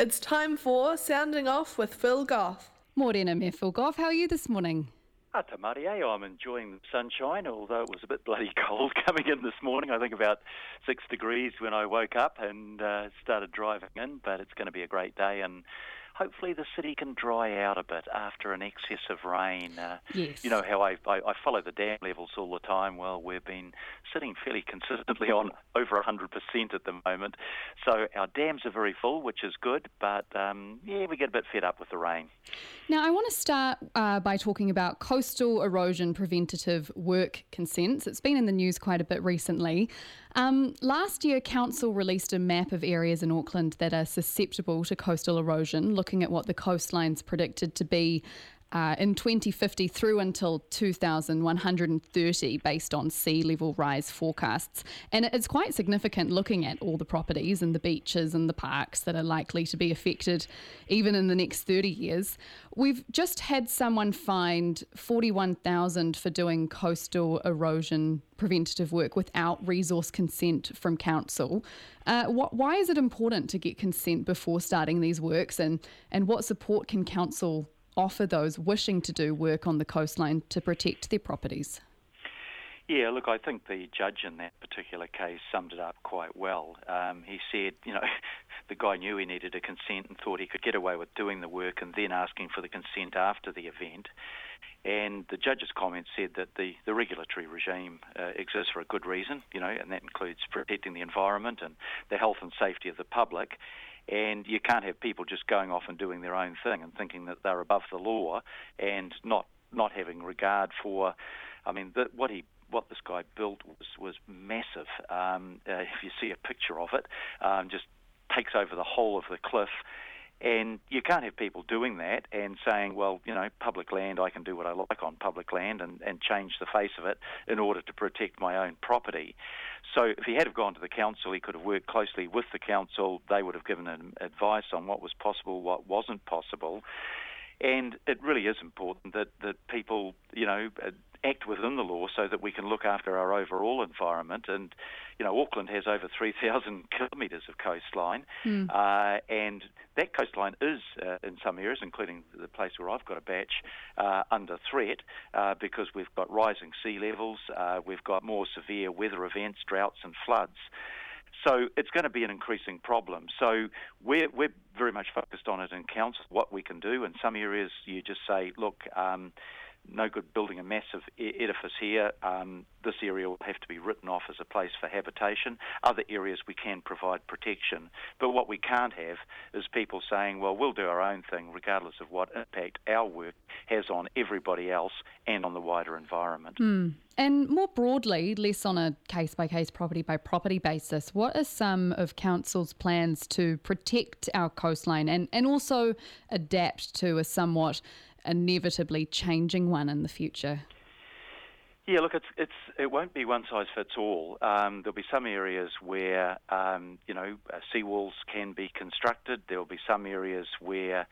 It's time for Sounding Off with Phil Goff. Morena me, Phil Goff. How are you this morning? Ah, Tamari, I'm enjoying the sunshine, although it was a bit bloody cold coming in this morning. I think about six degrees when I woke up and uh, started driving in, but it's going to be a great day and hopefully the city can dry out a bit after an excess of rain. Uh, yes. You know how I, I, I, follow the dam levels all the time. Well, we've been sitting fairly consistently on over 100% at the moment. So our dams are very full, which is good, but um, yeah, we get a bit fed up with the rain. Now, I want to start uh, by talking about coastal erosion preventative work consents. It's been in the news quite a bit recently. Um, last year, Council released a map of areas in Auckland that are susceptible to coastal erosion, looking at what the coastlines predicted to be uh, in 2050 through until 2130 based on sea level rise forecasts. And it's quite significant looking at all the properties and the beaches and the parks that are likely to be affected even in the next 30 years. We've just had someone fined 41,000 for doing coastal erosion preventative work without resource consent from council. Uh, wh- why is it important to get consent before starting these works and, and what support can council offer those wishing to do work on the coastline to protect their properties? Yeah, look, I think the judge in that particular case summed it up quite well. Um, he said, you know, the guy knew he needed a consent and thought he could get away with doing the work and then asking for the consent after the event. And the judge's comment said that the, the regulatory regime uh, exists for a good reason, you know, and that includes protecting the environment and the health and safety of the public. And you can't have people just going off and doing their own thing and thinking that they're above the law and not not having regard for. I mean, the, what he what this guy built was was massive. Um, uh, if you see a picture of it, um, just takes over the whole of the cliff. And you can't have people doing that and saying, well, you know, public land, I can do what I like on public land and, and change the face of it in order to protect my own property. So if he had have gone to the council, he could have worked closely with the council. They would have given him advice on what was possible, what wasn't possible. And it really is important that, that people, you know, act within the law so that we can look after our overall environment. And, you know, Auckland has over 3,000 kilometres of coastline, mm. uh, and that coastline is, uh, in some areas, including the place where I've got a bach, uh, under threat uh, because we've got rising sea levels, uh, we've got more severe weather events, droughts, and floods. So it's going to be an increasing problem. So we're, we're very much focused on it in council, what we can do. In some areas, you just say, look, um, no good building a massive edifice here. Um, this area will have to be written off as a place for habitation. Other areas we can provide protection. But what we can't have is people saying, well, we'll do our own thing regardless of what impact our work has on everybody else and on the wider environment. Mm. And more broadly, less on a case by case, property by property basis, what are some of Council's plans to protect our coastline and, and also adapt to a somewhat inevitably changing one in the future? Yeah, look, it's it's it won't be one size fits all. Um, there'll be some areas where um, you know uh, seawalls can be constructed. There will be some areas where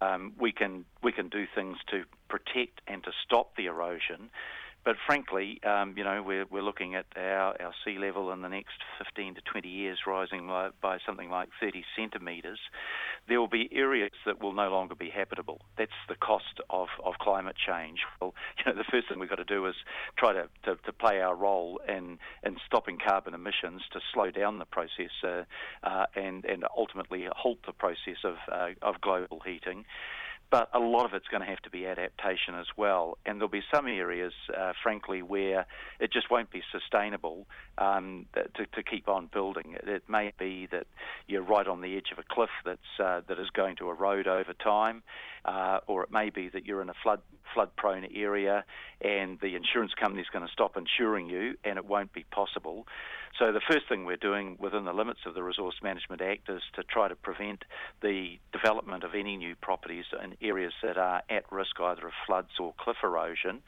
um, we can we can do things to protect and to stop the erosion. But frankly, um, you know, we're, we're looking at our, our sea level in the next 15 to 20 years rising by, something like 30 centimetres. There will be areas that will no longer be habitable. That's the cost of, of climate change. Well, you know, the first thing we've got to do is try to, to, to play our role in, in stopping carbon emissions to slow down the process uh, uh, and, and ultimately halt the process of, uh, of global heating but a lot of it's going to have to be adaptation as well. And there'll be some areas, uh, frankly, where it just won't be sustainable um, to, to, keep on building. It, it, may be that you're right on the edge of a cliff that's uh, that is going to erode over time, uh, or it may be that you're in a flood flood prone area and the insurance company is going to stop insuring you, and it won't be possible. So the first thing we're doing within the limits of the Resource Management Act is to try to prevent the development of any new properties in areas that are at risk either of floods or cliff erosion.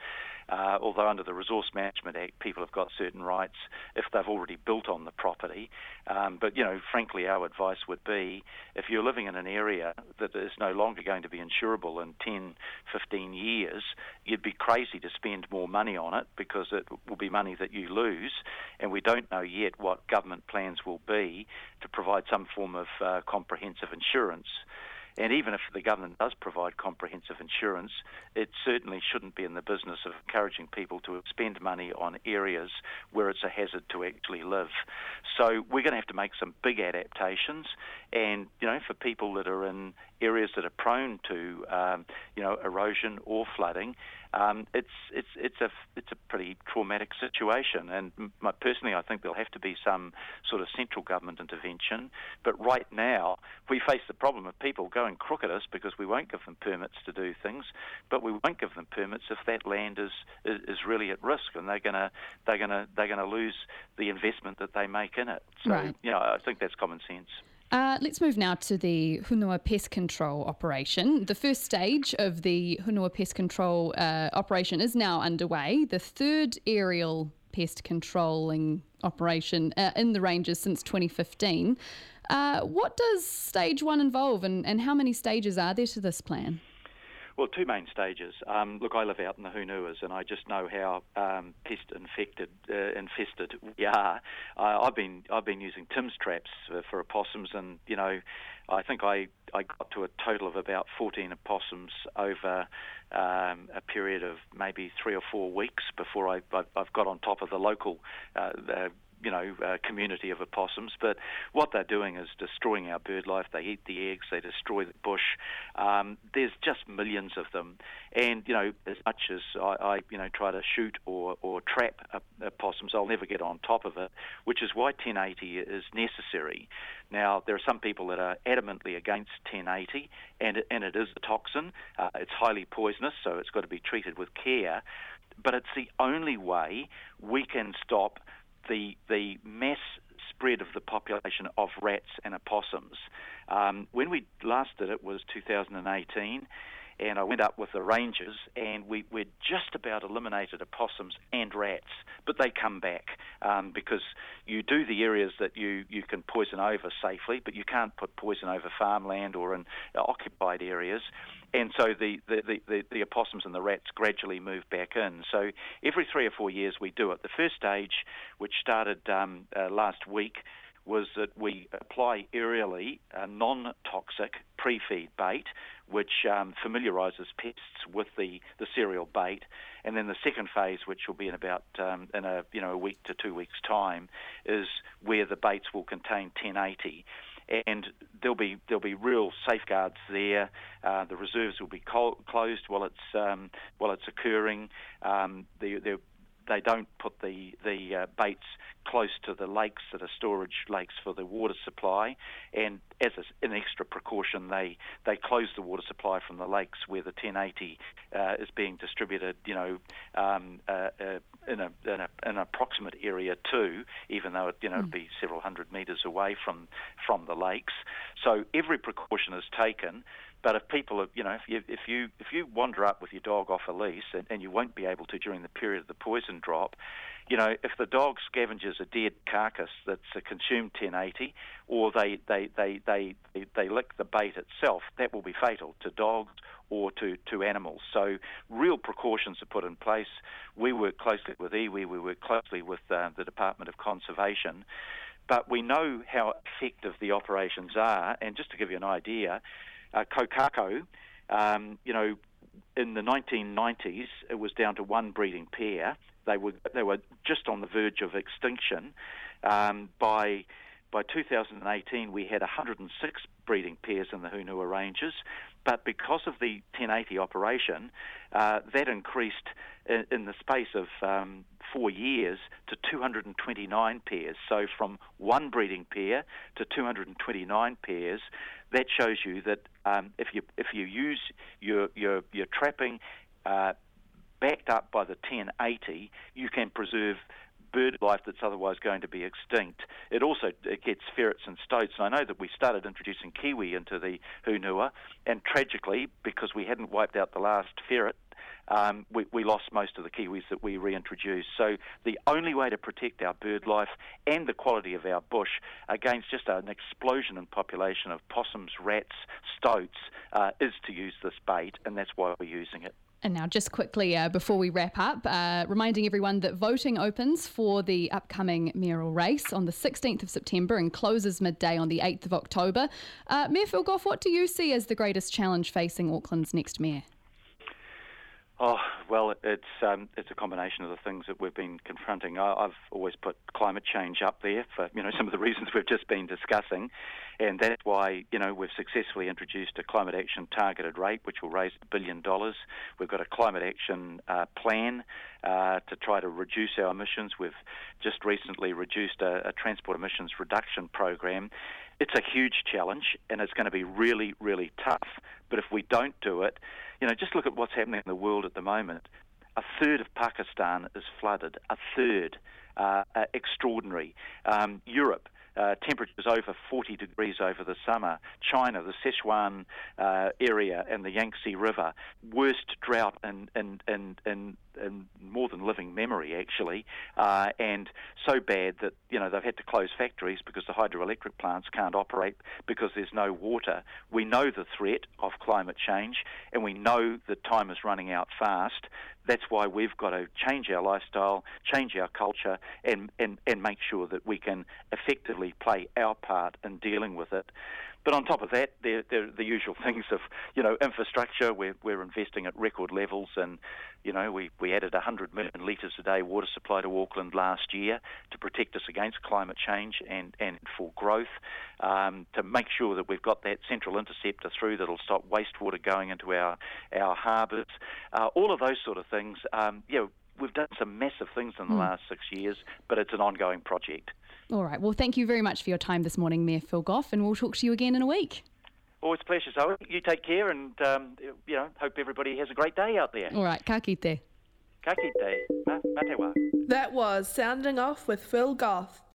Uh, although under the Resource Management Act, people have got certain rights if they've already built on the property. Um, but, you know, frankly, our advice would be if you're living in an area that is no longer going to be insurable in 10, 15 years, you'd be crazy to spend more money on it because it will be money that you lose. And we don't know yet what government plans will be to provide some form of uh, comprehensive insurance. And even if the government does provide comprehensive insurance, it certainly shouldn't be in the business of encouraging people to spend money on areas where it's a hazard to actually live. So we're going to have to make some big adaptations. And, you know, for people that are in areas that are prone to, um, you know, erosion or flooding, um, it's it's it's a it's a pretty traumatic situation. And my, personally, I think there'll have to be some sort of central government intervention. But right now, we face the problem of people going crook at us because we won't give them permits to do things, but we won't give them permits if that land is is, is really at risk, and they're gonna they're gonna they're gonna lose the investment that they make in it. So, right. you know, I think that's common sense. Uh, let's move now to the Hunua Pest Control operation. The first stage of the Hunua Pest Control uh, operation is now underway. The third aerial pest controlling operation uh, in the ranges since 2015. Uh, what does stage one involve, and, and how many stages are there to this plan? Well, two main stages. Um, look, I live out in the Hunuas, and I just know how um, pest infected, uh, infested we are. Uh, I've been I've been using Timms traps for, for opossums, and you know, I think I, I got to a total of about 14 opossums over um, a period of maybe three or four weeks before I, I've got on top of the local uh, you know, uh, community of opossums. But what they're doing is destroying our bird life. They eat the eggs, they destroy the bush. Um, there's just millions of them, and you know, as much as I, I you know, try to shoot or, or trap opossums, I'll never get on top of it. Which is why 1080 is necessary. Now, there are some people that are adamantly against 1080, and it, and it is a toxin. Uh, it's highly poisonous, so it's got to be treated with care. But it's the only way we can stop the the mass spread of the population of rats and opossums. Um, when we last did it was 2018 and I went up with the rangers, and we, we just about eliminated opossums and rats, but they come back um, because you do the areas that you, you can poison over safely, but you can't put poison over farmland or in occupied areas. And so the, the, the, the, the opossums and the rats gradually move back in. So every three or four years we do it. The first stage, which started um, uh, last week, was that we apply aerially a non-toxic pre-feed bait, which um, familiarises pests with the, the cereal bait, and then the second phase, which will be in about um, in a you know a week to two weeks time, is where the baits will contain 1080 and there'll be there'll be real safeguards there. Uh, the reserves will be co- closed while it's um, while it's occurring. Um, the, the, they don't put the the uh, baits close to the lakes that are storage lakes for the water supply, and as a, an extra precaution, they they close the water supply from the lakes where the 1080 uh, is being distributed. You know, um, uh, uh, in, a, in a an approximate area too, even though it you know mm. be several hundred metres away from from the lakes. So every precaution is taken. But if people, are, you know, if you if you if you wander up with your dog off a leash, and, and you won't be able to during the period of the poison drop, you know, if the dog scavenges a dead carcass that's a consumed 1080, or they they, they, they, they, they lick the bait itself, that will be fatal to dogs or to, to animals. So real precautions are put in place. We work closely with iwi, we work closely with uh, the Department of Conservation, but we know how effective the operations are. And just to give you an idea, uh, Kokako, um, you know, in the 1990s, it was down to one breeding pair. They were they were just on the verge of extinction. Um, by by 2018, we had 106 breeding pairs in the Hunua ranges, but because of the 1080 operation, uh, that increased in, in, the space of um, four years to 229 pairs. So from one breeding pair to 229 pairs, that shows you that um, if you if you use your your, your trapping uh, backed up by the 1080, you can preserve bird life that's otherwise going to be extinct. It also it gets ferrets and stoats. And I know that we started introducing kiwi into the Hunua, and tragically, because we hadn't wiped out the last ferret, um, we, we, lost most of the kiwis that we reintroduced. So the only way to protect our bird life and the quality of our bush against just an explosion in population of possums, rats, stoats uh, is to use this bait, and that's why we're using it. And now, just quickly uh, before we wrap up, uh, reminding everyone that voting opens for the upcoming mayoral race on the 16th of September and closes midday on the 8th of October. Uh, mayor Phil Goff, what do you see as the greatest challenge facing Auckland's next mayor? Oh well, it's um, it's a combination of the things that we've been confronting. I, have always put climate change up there for you know some of the reasons we've just been discussing, and that's why you know we've successfully introduced a climate action targeted rate, which will raise a billion dollars. We've got a climate action uh, plan uh, to try to reduce our emissions. We've just recently reduced a, a transport emissions reduction program. It's a huge challenge, and it's going to be really, really tough. But if we don't do it, you know, just look at what's happening in the world at the moment. A third of Pakistan is flooded. A third. Uh, uh, extraordinary. Um, Europe. Uh, temperatures over 40 degrees over the summer. China, the Sichuan uh, area and the Yangtze River, worst drought in, in, in, in in more than living memory, actually, uh, and so bad that you know they've had to close factories because the hydroelectric plants can't operate because there's no water. We know the threat of climate change, and we know that time is running out fast. That's why we've got to change our lifestyle, change our culture, and, and, and make sure that we can effectively play our part in dealing with it. But on top of that, there, there are the usual things of, you know, infrastructure. We're, we're investing at record levels, and, you know, we, we added 100 million litres a day water supply to Auckland last year to protect us against climate change and, and for growth, um, to make sure that we've got that central interceptor through that'll stop wastewater going into our, our harbours. Uh, all of those sort of things, um, you know, we've done some massive things in the mm. last six years, but it's an ongoing project. All right. Well, thank you very much for your time this morning, Mayor Phil Goff, and we'll talk to you again in a week. Always a pleasure, Zoe. You take care, and um, you know, hope everybody has a great day out there. All right, ka kite. Ka kite. Ma, That was Sounding Off with Phil Goff.